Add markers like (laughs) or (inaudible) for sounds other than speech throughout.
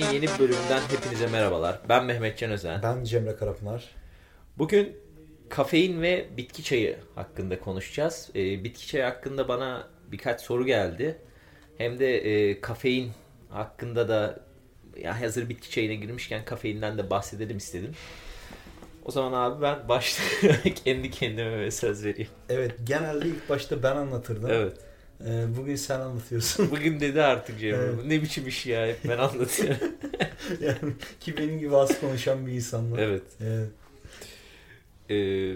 Güneş'in yeni bir bölümünden hepinize merhabalar. Ben Mehmet Can Özen. Ben Cemre Karapınar. Bugün kafein ve bitki çayı hakkında konuşacağız. E, bitki çayı hakkında bana birkaç soru geldi. Hem de e, kafein hakkında da ya hazır bitki çayına girmişken kafeinden de bahsedelim istedim. O zaman abi ben başta (laughs) kendi kendime söz vereyim. Evet genelde ilk başta ben anlatırdım. Evet. Ee, bugün sen anlatıyorsun. (laughs) Bugün dedi artık Cemre. Evet. Ne biçim iş ya hep ben anlatıyorum. (laughs) yani ki benim gibi az konuşan bir insanlar. evet. Evet. Ee,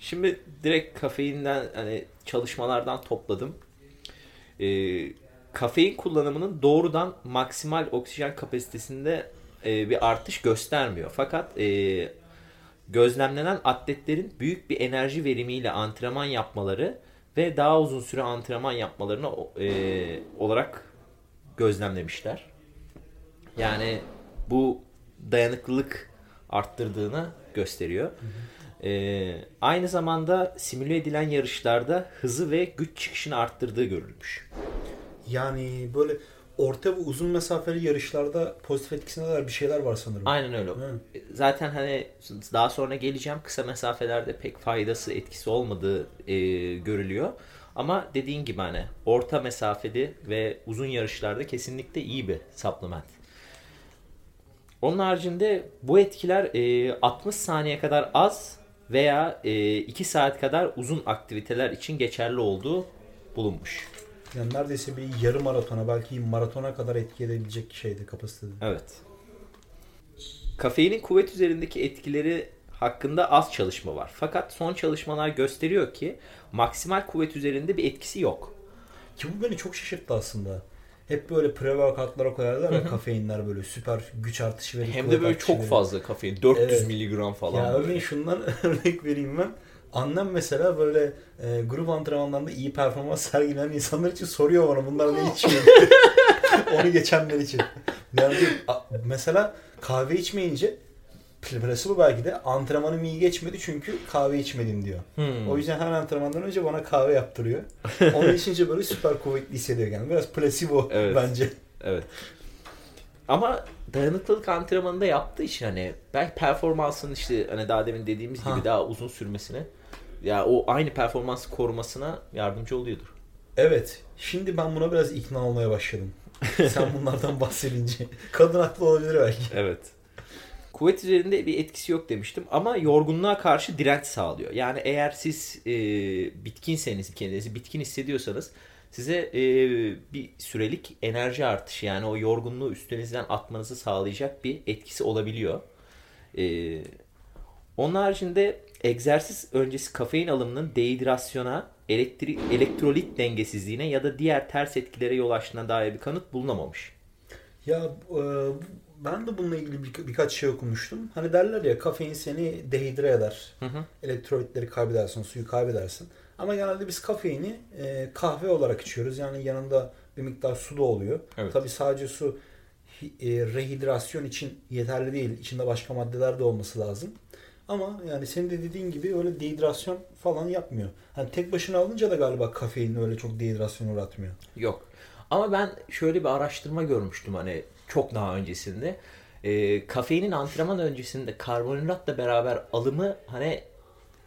şimdi direkt kafeinden hani çalışmalardan topladım. Ee, kafein kullanımının doğrudan maksimal oksijen kapasitesinde e, bir artış göstermiyor. Fakat e, gözlemlenen atletlerin büyük bir enerji verimiyle antrenman yapmaları ve daha uzun süre antrenman yapmalarını e, olarak gözlemlemişler. Yani bu dayanıklılık arttırdığını gösteriyor. Ee, aynı zamanda simüle edilen yarışlarda hızı ve güç çıkışını arttırdığı görülmüş. Yani böyle orta ve uzun mesafeli yarışlarda pozitif etkisine dair bir şeyler var sanırım. Aynen öyle. Hı. Zaten hani daha sonra geleceğim kısa mesafelerde pek faydası etkisi olmadığı e, görülüyor. Ama dediğin gibi hani orta mesafeli ve uzun yarışlarda kesinlikle iyi bir supplement. Onun haricinde bu etkiler e, 60 saniye kadar az veya e, 2 saat kadar uzun aktiviteler için geçerli olduğu bulunmuş. Yani neredeyse bir yarı maratona belki maratona kadar etki edebilecek şeydi kapasitede. Evet. Kafeinin kuvvet üzerindeki etkileri hakkında az çalışma var. Fakat son çalışmalar gösteriyor ki maksimal kuvvet üzerinde bir etkisi yok. Ki bu beni çok şaşırttı aslında. Hep böyle pre-workoutlara koyarlar ya kafeinler böyle süper güç artışı verir. Hem de böyle çok verir. fazla kafein. 400 Evet. miligram falan. Ya örneğin şundan (laughs) örnek vereyim ben. Annem mesela böyle e, grup antrenmanlarında iyi performans (laughs) sergileyen insanlar için soruyor bana bunlar ne (laughs) içiyor? (laughs) Onu geçenler için. Yani mesela kahve içmeyince placebo belki de antrenmanım iyi geçmedi çünkü kahve içmedim diyor. Hmm. O yüzden her antrenmandan önce bana kahve yaptırıyor. Onu içince böyle süper kuvvetli hissediyor yani. Biraz placebo Evet. bence. Evet. Ama dayanıklılık antrenmanında yaptığı için hani belki performansın işte hani daha demin dediğimiz gibi Ha. daha uzun sürmesine ya o aynı performansı korumasına yardımcı oluyordur. Evet. Şimdi ben buna biraz ikna olmaya başladım. (laughs) Sen bunlardan bahsedince. Kadın haklı olabilir belki. Evet. Kuvvet üzerinde bir etkisi yok demiştim ama yorgunluğa karşı direnç sağlıyor. Yani eğer siz e, bitkinseniz kendinizi bitkin hissediyorsanız size e, bir sürelik enerji artışı yani o yorgunluğu üstünüzden atmanızı sağlayacak bir etkisi olabiliyor. E, onun haricinde egzersiz öncesi kafein alımının dehidrasyona, elektri- elektrolit dengesizliğine ya da diğer ters etkilere yol açtığına dair bir kanıt bulunamamış. Ya e, ben de bununla ilgili bir, birkaç şey okumuştum. Hani derler ya kafein seni dehidre eder. Hı hı. Elektrolitleri kaybedersin, suyu kaybedersin. Ama genelde biz kafeini e, kahve olarak içiyoruz. Yani yanında bir miktar su da oluyor. Evet. Tabii sadece su e, rehidrasyon için yeterli değil. İçinde başka maddeler de olması lazım. Ama yani senin de dediğin gibi öyle dehidrasyon falan yapmıyor. Hani tek başına alınca da galiba kafein öyle çok dehidrasyon uğratmıyor. Yok. Ama ben şöyle bir araştırma görmüştüm hani çok daha öncesinde. Ee, kafeinin antrenman öncesinde karbonhidratla beraber alımı hani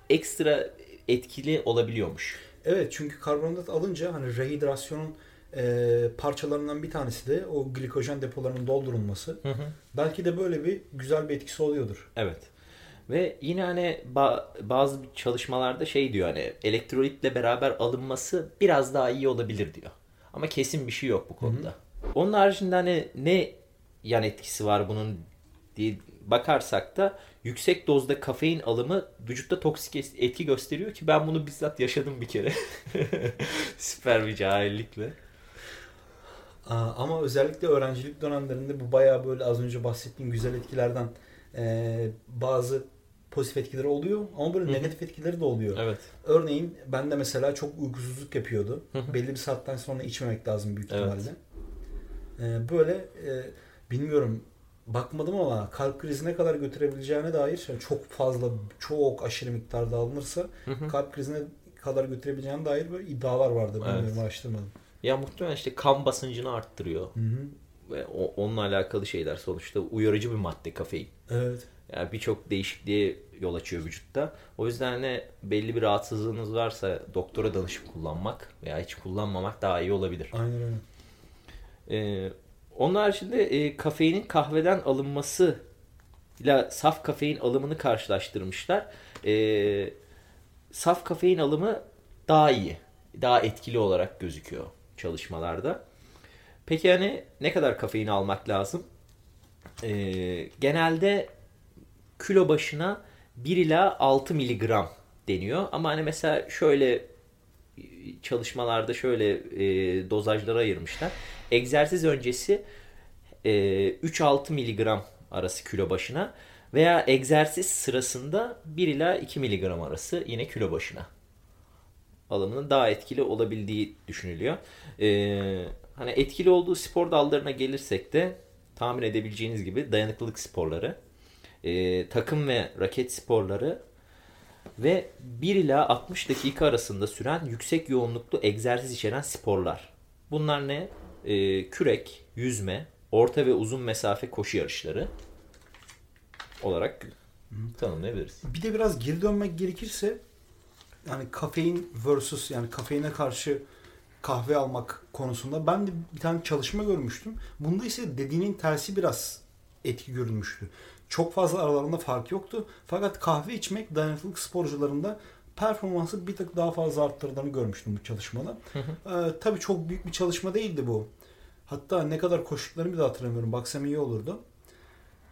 ekstra etkili olabiliyormuş. Evet çünkü karbonhidrat alınca hani rehidrasyonun e, parçalarından bir tanesi de o glikojen depolarının doldurulması. Belki de böyle bir güzel bir etkisi oluyordur. Evet. Ve yine hani ba- bazı çalışmalarda şey diyor hani elektrolitle beraber alınması biraz daha iyi olabilir diyor. Ama kesin bir şey yok bu konuda. Onun haricinde hani ne yan etkisi var bunun diye bakarsak da yüksek dozda kafein alımı vücutta toksik etki gösteriyor ki ben bunu bizzat yaşadım bir kere. (laughs) Süper bir cahillikle. Ama özellikle öğrencilik dönemlerinde bu bayağı böyle az önce bahsettiğim güzel etkilerden e, bazı pozitif etkileri oluyor ama böyle Hı hı. negatif etkileri de oluyor. Evet. Örneğin bende mesela çok uykusuzluk yapıyordu. Hı hı. Belli bir saatten sonra içmemek lazım büyük Evet. ihtimalle. Ee, böyle e, bilmiyorum bakmadım ama kalp krizine kadar götürebileceğine dair yani çok fazla çok aşırı miktarda alınırsa Hı hı. kalp krizine kadar götürebileceğine dair böyle iddialar vardı. Evet. Bilmiyorum araştırmadım. Ya muhtemelen işte kan basıncını arttırıyor. Hı hı. Ve o- onunla alakalı şeyler sonuçta uyarıcı bir madde kafein. Evet. Yani birçok değişikliğe yol açıyor vücutta. O yüzden hani belli bir rahatsızlığınız varsa doktora danışıp kullanmak veya hiç kullanmamak daha iyi olabilir. Aynen öyle. Ee, onun haricinde e, kafeinin kahveden alınması ile saf kafein alımını karşılaştırmışlar. Ee, saf kafein alımı daha iyi, daha etkili olarak gözüküyor çalışmalarda. Peki hani ne kadar kafein almak lazım? Ee, genelde kilo başına 1 ila 6 miligram deniyor. Ama hani mesela şöyle e, çalışmalarda şöyle e, dozajlara ayırmışlar. Egzersiz öncesi e, 3-6 miligram arası kilo başına veya egzersiz sırasında 1 ila 2 miligram arası yine kilo başına alımının daha etkili olabildiği düşünülüyor. Ee, hani etkili olduğu spor dallarına gelirsek de tahmin edebileceğiniz gibi dayanıklılık sporları, e, takım ve raket sporları ve 1 ila 60 dakika arasında süren yüksek yoğunluklu egzersiz içeren sporlar. Bunlar ne? Ee, kürek, yüzme, orta ve uzun mesafe koşu yarışları olarak tanımlayabiliriz. Bir de biraz geri dönmek gerekirse yani kafein versus yani kafeine karşı kahve almak konusunda ben de bir tane çalışma görmüştüm. Bunda ise dediğinin tersi biraz etki görülmüştü. Çok fazla aralarında fark yoktu. Fakat kahve içmek dayanıklılık sporcularında performansı bir tık daha fazla arttırdığını görmüştüm bu çalışmada. Ee, tabii çok büyük bir çalışma değildi bu. Hatta ne kadar koştuklarını bir de hatırlamıyorum. Baksam iyi olurdu.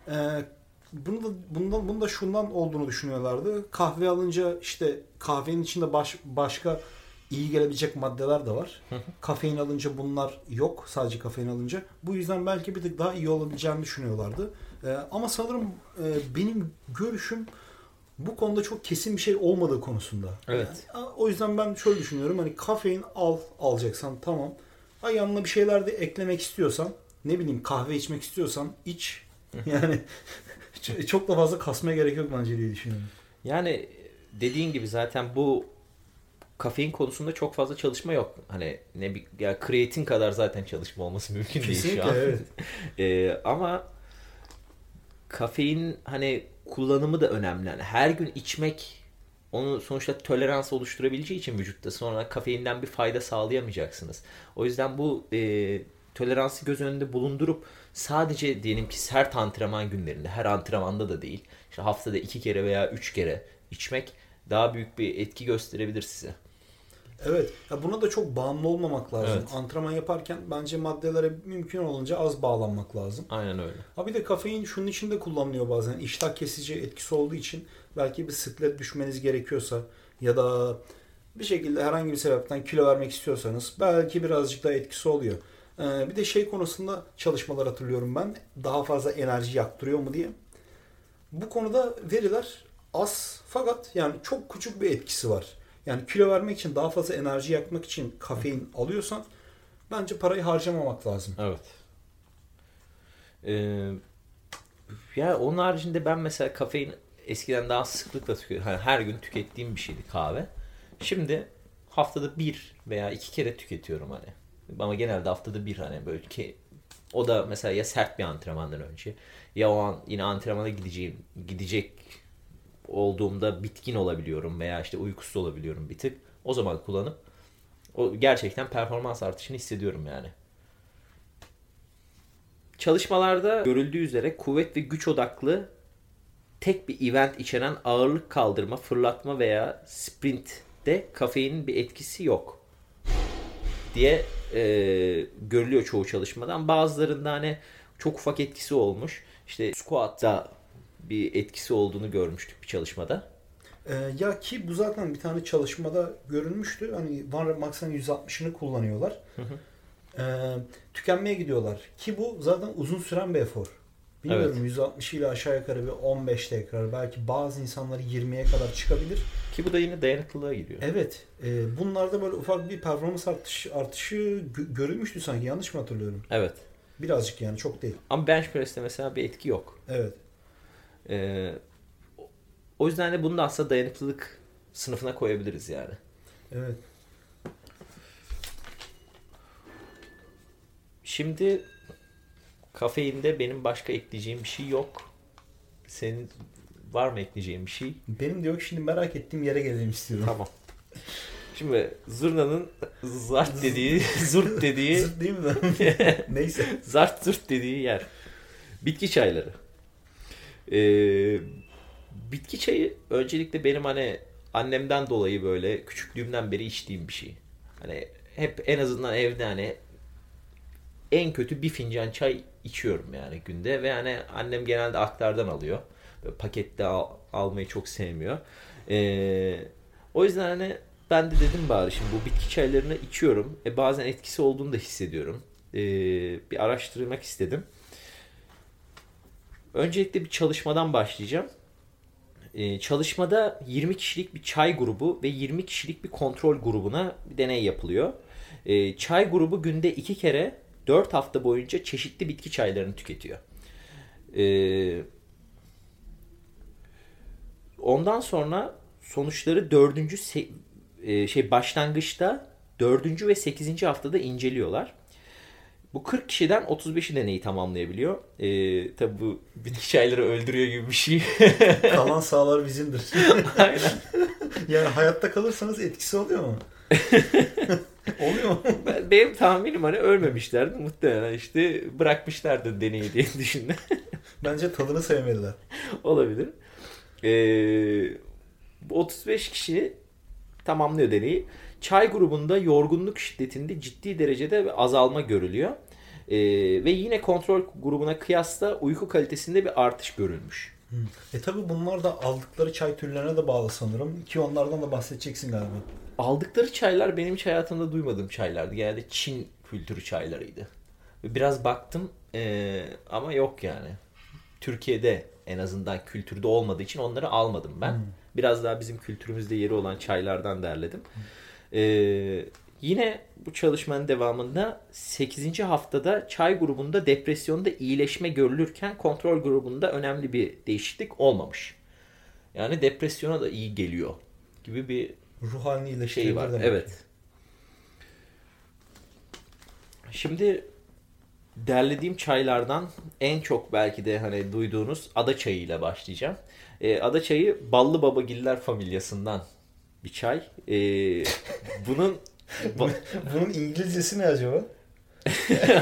Ee, bunu da, bundan, bunu da şundan olduğunu düşünüyorlardı. Kahve alınca işte kahvenin içinde baş, başka iyi gelebilecek maddeler de var. Kafein alınca bunlar yok. Sadece kafein alınca. Bu yüzden belki bir tık daha iyi olabileceğini düşünüyorlardı. Ee, ama sanırım e, benim görüşüm bu konuda çok kesin bir şey olmadığı konusunda. Evet. Yani, o yüzden ben şöyle düşünüyorum. Hani kafein al alacaksan tamam. Ha yanına bir şeyler de eklemek istiyorsan ne bileyim kahve içmek istiyorsan iç. Yani (laughs) çok da fazla kasmaya gerek yok bence diye düşünüyorum. Yani dediğin gibi zaten bu kafein konusunda çok fazla çalışma yok. Hani ne bir ya kreatin kadar zaten çalışma olması mümkün değil Kesinlikle şu an. evet. (laughs) Ee, ama kafein hani kullanımı da önemli. Yani her gün içmek onu sonuçta tolerans oluşturabileceği için vücutta sonra kafeinden bir fayda sağlayamayacaksınız. O yüzden bu e, toleransı göz önünde bulundurup sadece diyelim ki sert antrenman günlerinde her antrenmanda da değil işte haftada iki kere veya üç kere içmek daha büyük bir etki gösterebilir size. Evet. Ya buna da çok bağımlı olmamak lazım. Evet. Antrenman yaparken bence maddelere mümkün olunca az bağlanmak lazım. Aynen öyle. Ha bir de kafein şunun için de kullanılıyor bazen. İştah kesici etkisi olduğu için belki bir sıklet düşmeniz gerekiyorsa ya da bir şekilde herhangi bir sebepten kilo vermek istiyorsanız belki birazcık daha etkisi oluyor. Ee, bir de şey konusunda çalışmalar hatırlıyorum ben. Daha fazla enerji yaktırıyor mu diye. Bu konuda veriler az fakat yani çok küçük bir etkisi var. Yani kilo vermek için daha fazla enerji yakmak için kafein alıyorsan bence parayı harcamamak lazım. Evet. Ee, ya onun haricinde ben mesela kafein eskiden daha sıklıkla tüketiyordum. Hani her gün tükettiğim bir şeydi kahve. Şimdi haftada bir veya iki kere tüketiyorum hani. Ama genelde haftada bir hani böyle ki o da mesela ya sert bir antrenmandan önce ya o an yine antrenmana gideceğim gidecek olduğumda bitkin olabiliyorum veya işte uykusuz olabiliyorum bir tık. O zaman kullanıp o gerçekten performans artışını hissediyorum yani. Çalışmalarda görüldüğü üzere kuvvet ve güç odaklı tek bir event içeren ağırlık kaldırma, fırlatma veya sprintte kafeinin bir etkisi yok diye e, görülüyor çoğu çalışmadan. Bazılarında hani çok ufak etkisi olmuş. İşte squat'ta bir etkisi olduğunu görmüştük bir çalışmada. Ee, ya ki bu zaten bir tane çalışmada görülmüştü. Hani Van Max'ın 160'ını kullanıyorlar. Ee, tükenmeye gidiyorlar. Ki bu zaten uzun süren bir efor. Bilmiyorum 160 ile aşağı yukarı bir 15 tekrar. Belki bazı insanlar 20'ye kadar çıkabilir. Ki bu da yine dayanıklılığa giriyor. Evet. E, bunlarda böyle ufak bir performans artış, artışı gö- görülmüştü sanki. Yanlış mı hatırlıyorum? Evet. Birazcık yani çok değil. Ama bench press'te mesela bir etki yok. Evet. Ee, o yüzden de bunu da aslında dayanıklılık sınıfına koyabiliriz yani. Evet. Şimdi Kafeinde benim başka ekleyeceğim bir şey yok. Senin var mı ekleyeceğin bir şey? Benim de yok şimdi merak ettiğim yere gelelim istiyorum. Tamam. Şimdi zurnanın zart dediği, (laughs) zurt dediği, (laughs) Zırt değil mi? (laughs) Neyse. zart zurt dediği yer. Bitki çayları. Ee, bitki çayı öncelikle benim hani annemden dolayı böyle küçüklüğümden beri içtiğim bir şey. Hani hep en azından evde hani en kötü bir fincan çay içiyorum yani günde ve hani annem genelde aktardan alıyor. Böyle pakette al- almayı çok sevmiyor. Ee, o yüzden hani ben de dedim bari şimdi bu bitki çaylarını içiyorum. E, bazen etkisi olduğunu da hissediyorum. Ee, bir araştırmak istedim. Öncelikle bir çalışmadan başlayacağım. Ee, çalışmada 20 kişilik bir çay grubu ve 20 kişilik bir kontrol grubuna bir deney yapılıyor. Ee, çay grubu günde 2 kere 4 hafta boyunca çeşitli bitki çaylarını tüketiyor. Ee, ondan sonra sonuçları 4. se- e, şey başlangıçta 4. ve 8. haftada inceliyorlar. Bu 40 kişiden 35'i deneyi tamamlayabiliyor. Ee, tabi bu bitki çayları öldürüyor gibi bir şey. (laughs) Kalan sağlar bizimdir. (laughs) Aynen. yani hayatta kalırsanız etkisi oluyor mu? (laughs) oluyor mu? Ben- Benim tahminim hani ölmemişlerdi. Muhtemelen işte bırakmışlardı deneyi diye düşündüm. Bence tadını sevmediler. Olabilir. Ee, bu 35 kişi tamamlıyor deneyi. Çay grubunda yorgunluk şiddetinde ciddi derecede azalma görülüyor. Ee, ve yine kontrol grubuna kıyasla uyku kalitesinde bir artış görülmüş. E tabi bunlar da aldıkları çay türlerine de bağlı sanırım. Ki onlardan da bahsedeceksin galiba. Aldıkları çaylar benim hiç hayatımda duymadığım çaylardı. Genelde Çin kültürü çaylarıydı. Biraz baktım ee, ama yok yani. Türkiye'de en azından kültürde olmadığı için onları almadım ben. Biraz daha bizim kültürümüzde yeri olan çaylardan derledim. Ee, yine bu çalışmanın devamında 8. haftada çay grubunda depresyonda iyileşme görülürken kontrol grubunda önemli bir değişiklik olmamış. Yani depresyona da iyi geliyor gibi bir Ruh halini iyileştirir şey var. demek. Evet. Şimdi derlediğim çaylardan en çok belki de hani duyduğunuz ada çayı ile başlayacağım. Ee, ada çayı Ballı Babagiller familyasından bir çay. Ee, (laughs) bunun Bunun İngilizcesi ne acaba?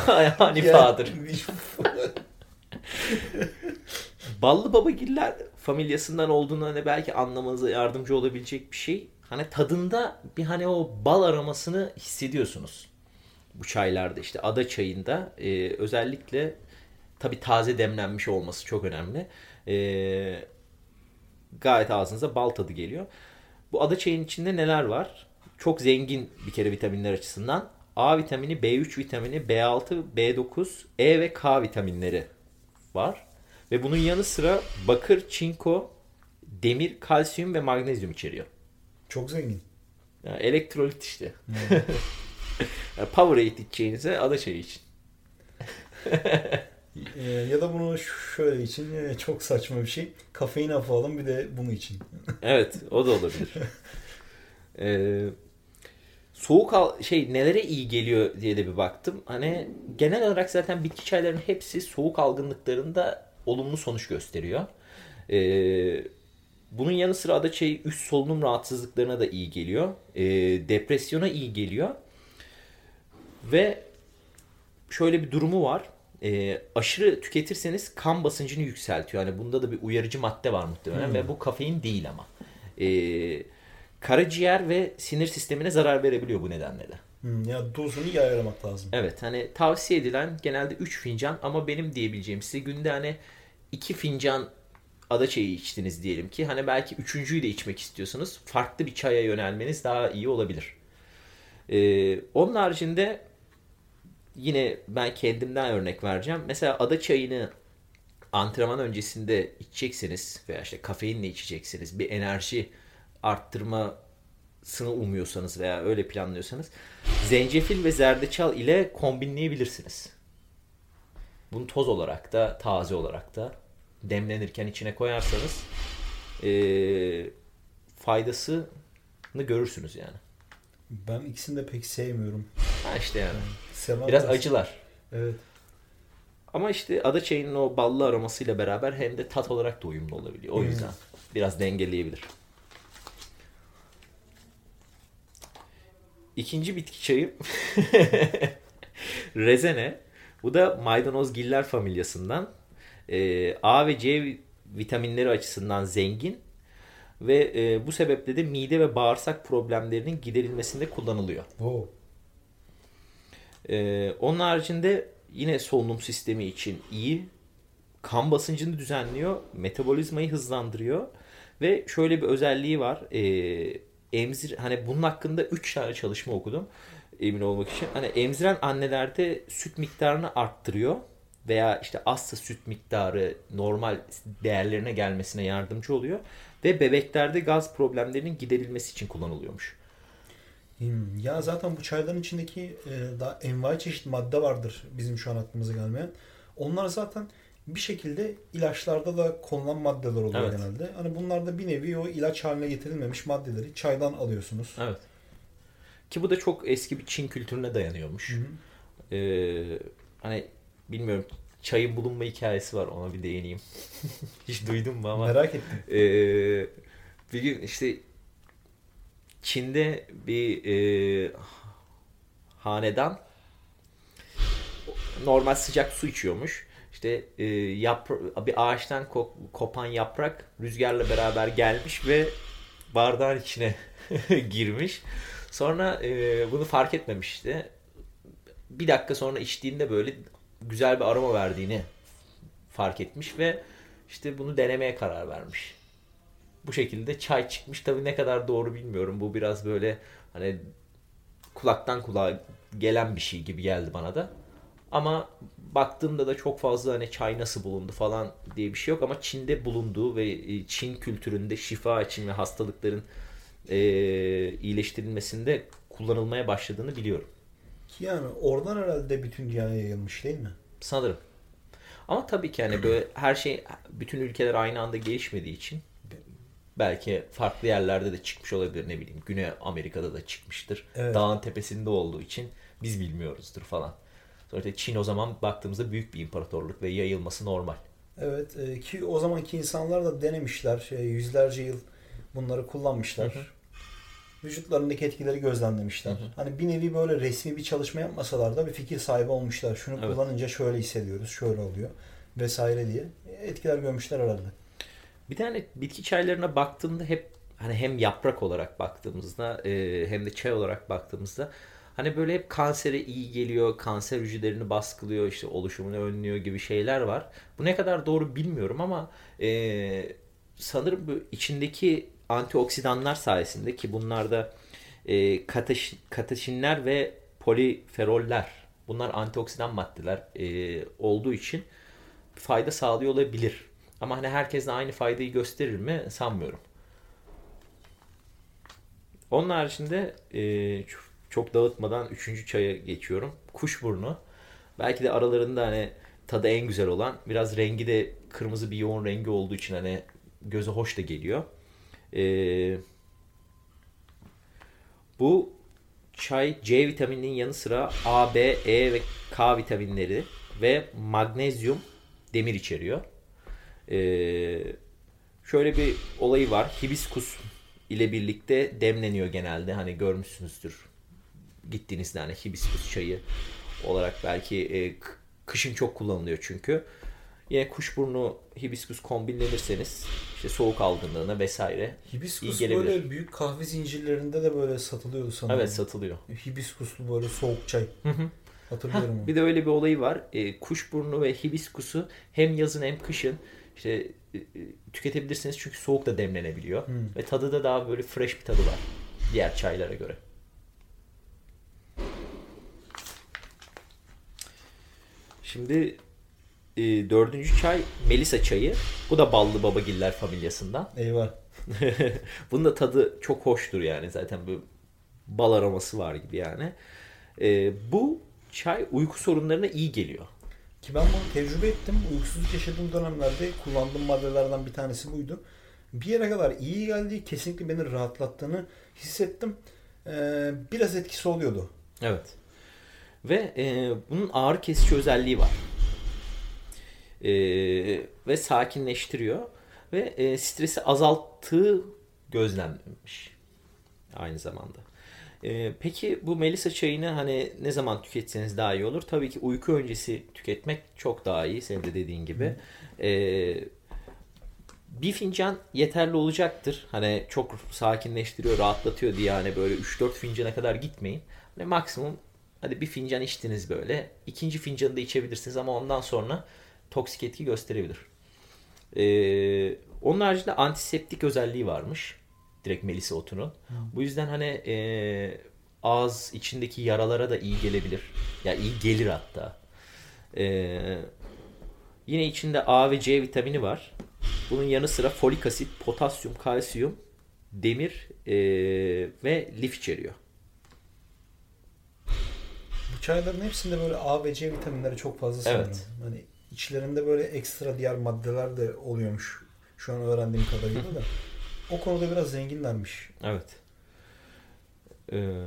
yani (laughs) Yani- Father. (laughs) Ballı Babagiller familyasından olduğunu hani belki anlamanıza yardımcı olabilecek bir şey. Hani tadında bir hani o bal aromasını hissediyorsunuz. Bu çaylarda işte ada çayında e, özellikle tabi taze demlenmiş olması çok önemli. E, gayet ağzınıza bal tadı geliyor. Bu ada çayın içinde neler var? Çok zengin bir kere vitaminler açısından. A vitamini, B3 vitamini, B6, B9, E ve K vitaminleri var. Ve bunun yanı sıra bakır, çinko, demir, kalsiyum ve magnezyum içeriyor. Çok zengin. Yani elektrolit işte. (laughs) Yani Powerade içeceğinize ada çayı için. (laughs) Ee, ya da bunu şöyle için e, çok saçma bir şey. Kafein hapı alın bir de bunu için. Evet, o da olabilir. (laughs) Ee, soğuk al şey nelere iyi geliyor diye de bir baktım. Hani genel olarak zaten bitki çaylarının hepsi soğuk algınlıklarında olumlu sonuç gösteriyor. Ee, bunun yanı sıra ada çayı üst solunum rahatsızlıklarına da iyi geliyor. Ee, depresyona iyi geliyor. Ve şöyle bir durumu var. Ee, aşırı tüketirseniz kan basıncını yükseltiyor. Yani bunda da bir uyarıcı madde var muhtemelen Hmm. ve bu kafein değil ama. Ee, karaciğer ve sinir sistemine zarar verebiliyor bu nedenle de. Hmm, ya dozunu iyi ayarlamak lazım. Evet hani tavsiye edilen genelde 3 fincan ama benim diyebileceğim size günde hani 2 fincan ada çayı içtiniz diyelim ki hani belki üçüncüyü de içmek istiyorsanız farklı bir çaya yönelmeniz daha iyi olabilir. Ee, onun haricinde yine ben kendimden örnek vereceğim. Mesela ada çayını antrenman öncesinde içecekseniz veya işte kafeinle içeceksiniz bir enerji arttırmasını umuyorsanız veya öyle planlıyorsanız zencefil ve zerdeçal ile kombinleyebilirsiniz. Bunu toz olarak da taze olarak da demlenirken içine koyarsanız eee, faydasını görürsünüz yani. Ben ikisini de pek sevmiyorum. Ha işte yani. Sevmem Biraz lazım. acılar. Evet. Ama işte ada çayının o ballı aromasıyla beraber hem de tat olarak da uyumlu olabiliyor. O Hmm. yüzden biraz dengeleyebilir. İkinci bitki çayı (laughs) rezene. Bu da maydanozgiller familyasından. Ee, A ve C vitaminleri açısından zengin ve e, bu sebeple de mide ve bağırsak problemlerinin giderilmesinde kullanılıyor. Wow. Ee, onun haricinde yine solunum sistemi için iyi. Kan basıncını düzenliyor. Metabolizmayı hızlandırıyor. Ve şöyle bir özelliği var. Ee, emzir hani bunun hakkında 3 tane çalışma okudum. Emin olmak için. Hani emziren annelerde süt miktarını arttırıyor veya işte azsa süt miktarı normal değerlerine gelmesine yardımcı oluyor ve bebeklerde gaz problemlerinin giderilmesi için kullanılıyormuş. Hmm, Ya zaten bu çayların içindeki e, daha envai çeşit madde vardır bizim şu an aklımıza gelmeyen. Onlar zaten bir şekilde ilaçlarda da konulan maddeler oluyor Evet. genelde. Hani bunlar da bir nevi o ilaç haline getirilmemiş maddeleri çaydan alıyorsunuz. Evet. Ki bu da çok eski bir Çin kültürüne dayanıyormuş. Hı hı. Ee, hani bilmiyorum çayın bulunma hikayesi var ona bir değineyim. (laughs) Hiç duydun mu ama. Merak ettim. Ee, bir gün işte Çin'de bir e, hanedan normal sıcak su içiyormuş. İşte e, yapra- bir ağaçtan ko- kopan yaprak rüzgarla beraber gelmiş ve bardağın içine (laughs) girmiş. Sonra e, bunu fark etmemişti. Bir dakika sonra içtiğinde böyle güzel bir aroma verdiğini fark etmiş ve işte bunu denemeye karar vermiş. Bu şekilde çay çıkmış. Tabii ne kadar doğru bilmiyorum. Bu biraz böyle hani kulaktan kulağa gelen bir şey gibi geldi bana da. Ama baktığımda da çok fazla hani çay nasıl bulundu falan diye bir şey yok ama Çin'de bulunduğu ve e, Çin kültüründe şifa için ve hastalıkların e, iyileştirilmesinde kullanılmaya başladığını biliyorum. Yani oradan herhalde bütün dünyaya yayılmış değil mi? Sanırım. Ama tabii ki hani böyle her şey bütün ülkeler aynı anda gelişmediği için belki farklı yerlerde de çıkmış olabilir ne bileyim. Güney Amerika'da da çıkmıştır. Evet. Dağın tepesinde olduğu için biz bilmiyoruzdur falan. Sonuçta Çin o zaman baktığımızda büyük bir imparatorluk ve yayılması normal. Evet e, ki o zamanki insanlar da denemişler. Şey, yüzlerce yıl bunları kullanmışlar. Hı hı. Vücutlarındaki etkileri gözlemlemişler. Hı hı. Hani bir nevi böyle resmi bir çalışma yapmasalar da bir fikir sahibi olmuşlar. Şunu Evet. kullanınca şöyle hissediyoruz, şöyle oluyor vesaire diye etkiler görmüşler herhalde. Bir tane bitki çaylarına baktığımda hep hani hem yaprak olarak baktığımızda e, hem de çay olarak baktığımızda hani böyle hep kansere iyi geliyor, kanser hücrelerini baskılıyor, işte oluşumunu önlüyor gibi şeyler var. Bu ne kadar doğru bilmiyorum ama e, sanırım bu içindeki antioksidanlar sayesinde ki bunlar da e, kataş, kataşinler ve poliferoller bunlar antioksidan maddeler e, olduğu için fayda sağlıyor olabilir. Ama hani herkes aynı faydayı gösterir mi sanmıyorum. Onun haricinde e, çok dağıtmadan üçüncü çaya geçiyorum. Kuşburnu. Belki de aralarında hani tadı en güzel olan. Biraz rengi de kırmızı bir yoğun rengi olduğu için hani göze hoş da geliyor. E, bu çay C vitamininin yanı sıra A, B, E ve K vitaminleri ve magnezyum, demir içeriyor. Ee, şöyle bir olayı var. Hibiskus ile birlikte demleniyor genelde. Hani görmüşsünüzdür. Gittiğinizde hani hibiskus çayı olarak belki e, kışın çok kullanılıyor çünkü. Yine kuşburnu hibiskus kombinlenirseniz işte soğuk algınlığına vesaire Hibiskus İyi gelebilir. böyle büyük kahve zincirlerinde de böyle satılıyordu sanırım. evet satılıyor. Hibiskuslu böyle soğuk çay. Hatırlıyorum onu. Bir de öyle bir olayı var. E, kuşburnu ve hibiskusu hem yazın hem kışın işte e, e, tüketebilirsiniz çünkü soğuk da demlenebiliyor. Hmm. Ve tadı da daha böyle fresh bir tadı var diğer çaylara göre. Şimdi e, dördüncü çay Melisa çayı. Bu da ballı babagiller familyasından. Eyvah. (laughs) Bunun da tadı çok hoştur yani zaten bu bal aroması var gibi yani. E, bu çay uyku sorunlarına iyi geliyor. Ki ben bunu tecrübe ettim. Uykusuzluk yaşadığım dönemlerde kullandığım maddelerden bir tanesi buydu. Bir yere kadar iyi geldi. Kesinlikle beni rahatlattığını hissettim. Ee, biraz etkisi oluyordu. Evet. Ve e, bunun ağrı kesici özelliği var. E, ve sakinleştiriyor. Ve e, stresi azalttığı gözlenmiş aynı zamanda. E, peki bu Melisa çayını hani ne zaman tüketseniz daha iyi olur? Tabii ki uyku öncesi tüketmek çok daha iyi senin de dediğin gibi. E, bir fincan yeterli olacaktır. Hani çok sakinleştiriyor, rahatlatıyor diye hani böyle 3-4 fincana kadar gitmeyin. Hani maksimum hadi bir fincan içtiniz böyle. ikinci fincanı da içebilirsiniz ama ondan sonra toksik etki gösterebilir. Ee, onun haricinde antiseptik özelliği varmış. Direkt melisa otunun. Hmm. Bu yüzden hani e, ağız içindeki yaralara da iyi gelebilir. Ya yani iyi gelir hatta. Ee, yine içinde A ve C vitamini var. Bunun yanı sıra folik asit, potasyum, kalsiyum, demir e, ve lif içeriyor. Çayların hepsinde böyle A ve C vitaminleri çok fazla sanırım. Evet. Hani içlerinde böyle ekstra diğer maddeler de oluyormuş. Şu an öğrendiğim kadarıyla da. O konuda biraz zenginlermiş. Evet. Ee,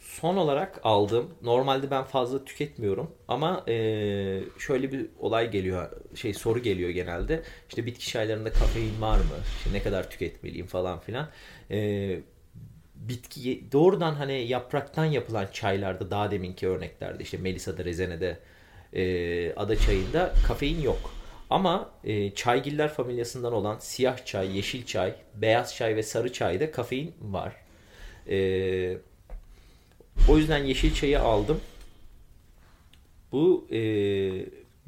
son olarak aldım. Normalde ben fazla tüketmiyorum ama e, şöyle bir olay geliyor, şey soru geliyor genelde. İşte bitki çaylarında kafein var mı? İşte ne kadar tüketmeliyim falan filan. E, bitki doğrudan hani yapraktan yapılan çaylarda daha deminki örneklerde işte Melisa'da, Rezene'de, e, ada çayında kafein yok. Ama e, çaygiller familyasından olan siyah çay, yeşil çay, beyaz çay ve sarı çayda kafein var. Eee o yüzden yeşil çayı aldım. Bu e,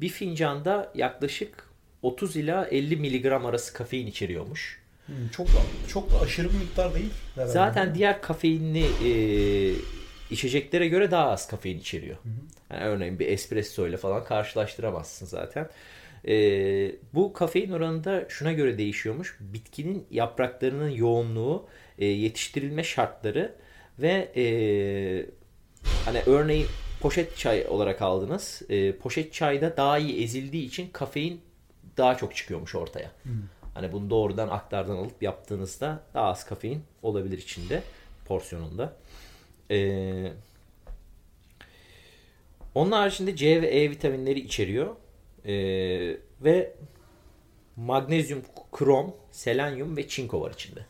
bir fincanda yaklaşık 30 ila 50 miligram arası kafein içeriyormuş. Hmm, çok da, çok da aşırı bir miktar değil. Herhalde. Zaten diğer kafeinli e, içeceklere göre daha az kafein içeriyor. Hı hı. Yani örneğin bir espresso ile falan karşılaştıramazsın zaten. E, bu kafein oranında şuna göre değişiyormuş. Bitkinin yapraklarının yoğunluğu, e, yetiştirilme şartları ve e, hani örneğin poşet çay olarak aldınız. E, poşet çayda daha iyi ezildiği için kafein daha çok çıkıyormuş ortaya. Hmm. Hani bunu doğrudan aktardan alıp yaptığınızda daha az kafein olabilir içinde porsiyonunda. Ee, onun haricinde C ve E vitaminleri içeriyor. Ee, ve magnezyum, krom, selenyum ve çinko var içinde.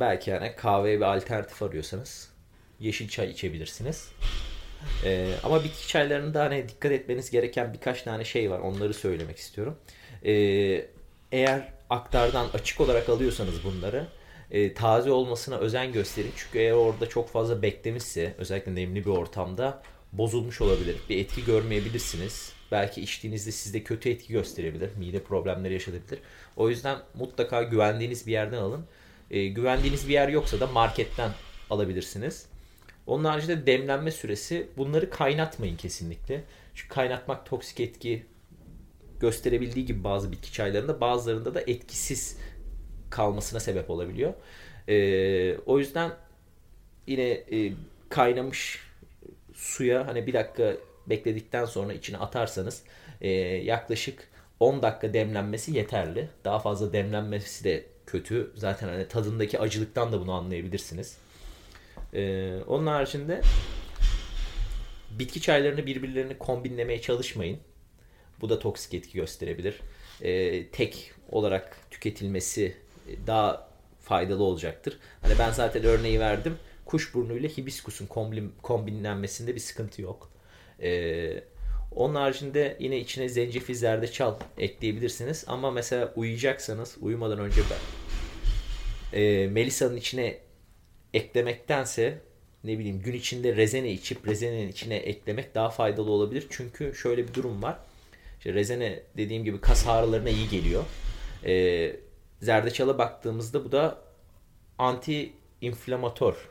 belki yani kahveye bir alternatif arıyorsanız yeşil çay içebilirsiniz. Ee, ama bitki çaylarında hani dikkat etmeniz gereken birkaç tane şey var. Onları söylemek istiyorum. Ee, eğer aktardan açık olarak alıyorsanız bunları e, taze olmasına özen gösterin. Çünkü eğer orada çok fazla beklemişse özellikle nemli bir ortamda bozulmuş olabilir. Bir etki görmeyebilirsiniz. Belki içtiğinizde sizde kötü etki gösterebilir. Mide problemleri yaşatabilir. O yüzden mutlaka güvendiğiniz bir yerden alın. E, güvendiğiniz bir yer yoksa da marketten alabilirsiniz. Onun haricinde demlenme süresi bunları kaynatmayın kesinlikle. Çünkü kaynatmak toksik etki gösterebildiği gibi bazı bitki çaylarında bazılarında da etkisiz kalmasına sebep olabiliyor. E, o yüzden yine e, kaynamış suya hani bir dakika bekledikten sonra içine atarsanız e, yaklaşık 10 dakika demlenmesi yeterli. Daha fazla demlenmesi de kötü. Zaten hani tadındaki acılıktan da bunu anlayabilirsiniz. Ee, onun haricinde bitki çaylarını birbirlerini kombinlemeye çalışmayın. Bu da toksik etki gösterebilir. Ee, tek olarak tüketilmesi daha faydalı olacaktır. Hani ben zaten örneği verdim. Kuşburnu ile hibiskusun kombin, kombinlenmesinde bir sıkıntı yok. Ee, onun haricinde yine içine zencefil zerdeçal ekleyebilirsiniz. Ama mesela uyuyacaksanız uyumadan önce ben e, Melisa'nın içine eklemektense ne bileyim gün içinde rezene içip rezenenin içine eklemek daha faydalı olabilir. Çünkü şöyle bir durum var. İşte rezene dediğim gibi kas ağrılarına iyi geliyor. E, zerdeçala baktığımızda bu da anti inflamator.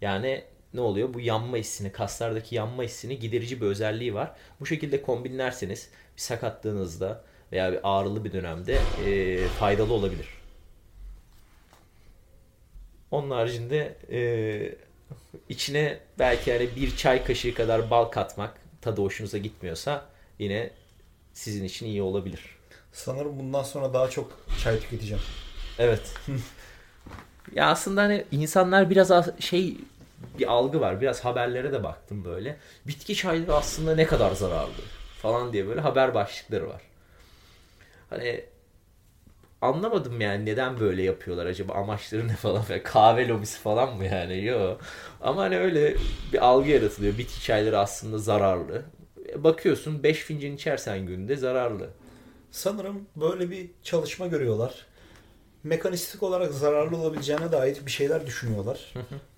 Yani ne oluyor? Bu yanma hissini, kaslardaki yanma hissini giderici bir özelliği var. Bu şekilde kombinlerseniz bir sakatlığınızda veya bir ağrılı bir dönemde e, faydalı olabilir. Onun haricinde e, içine belki yani bir çay kaşığı kadar bal katmak tadı hoşunuza gitmiyorsa yine sizin için iyi olabilir. Sanırım bundan sonra daha çok çay tüketeceğim. Evet. ya aslında hani insanlar biraz şey bir algı var. Biraz haberlere de baktım böyle. Bitki çayları aslında ne kadar zararlı falan diye böyle haber başlıkları var. Hani anlamadım yani neden böyle yapıyorlar acaba amaçları ne falan kahve lobisi falan mı yani yok ama hani öyle bir algı yaratılıyor bitki çayları aslında zararlı bakıyorsun 5 fincan içersen günde zararlı Sanırım böyle bir çalışma görüyorlar. Mekanistik olarak zararlı olabileceğine dair bir şeyler düşünüyorlar.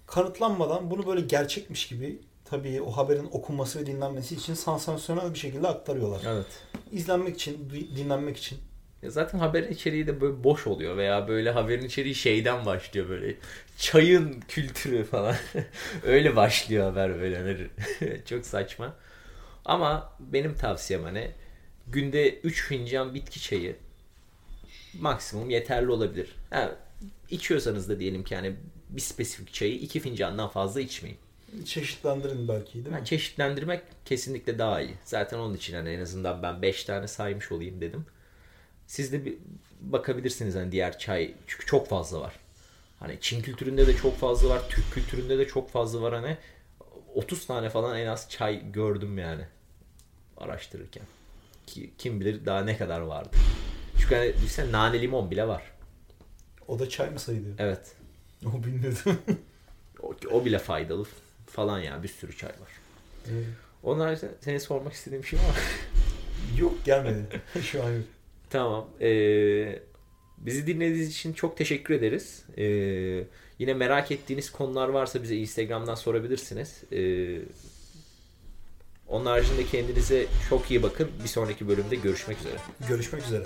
Kanıtlanmadan bunu böyle gerçekmiş gibi tabii o haberin okunması ve dinlenmesi için sansasyonel bir şekilde aktarıyorlar. evet İzlenmek için, di- dinlenmek için. Ya Zaten haberin içeriği de böyle boş oluyor veya böyle haberin içeriği şeyden başlıyor böyle çayın kültürü falan (laughs) öyle başlıyor haber böyle (laughs) çok saçma ama benim tavsiyem hani günde 3 fincan bitki çayı maksimum yeterli olabilir. Ha, içiyorsanız da diyelim ki hani bir spesifik çayı 2 fincandan fazla içmeyin. Çeşitlendirin belki değil mi? Yani çeşitlendirmek kesinlikle daha iyi. Zaten onun için hani en azından ben 5 tane saymış olayım dedim. Siz de bir bakabilirsiniz hani diğer çay çünkü çok fazla var. Hani Çin kültüründe de çok fazla var, Türk kültüründe de çok fazla var hani 30 tane falan en az çay gördüm yani araştırırken. Ki, kim bilir daha ne kadar vardı. Çünkü hani düşünsene nane limon bile var. O da çay mı sayılıyor? Evet. O bilmiyordum. (laughs) O, o bile faydalı falan ya bir sürü çay var. Onun haricinde seni sormak istediğim bir şey var mı? yok gelmedi. (laughs) Şu an yok. Tamam. Ee, bizi dinlediğiniz için çok teşekkür ederiz. Ee, yine merak ettiğiniz konular varsa bize Instagram'dan sorabilirsiniz. Ee, onun haricinde kendinize çok iyi bakın. Bir sonraki bölümde görüşmek üzere. Görüşmek üzere.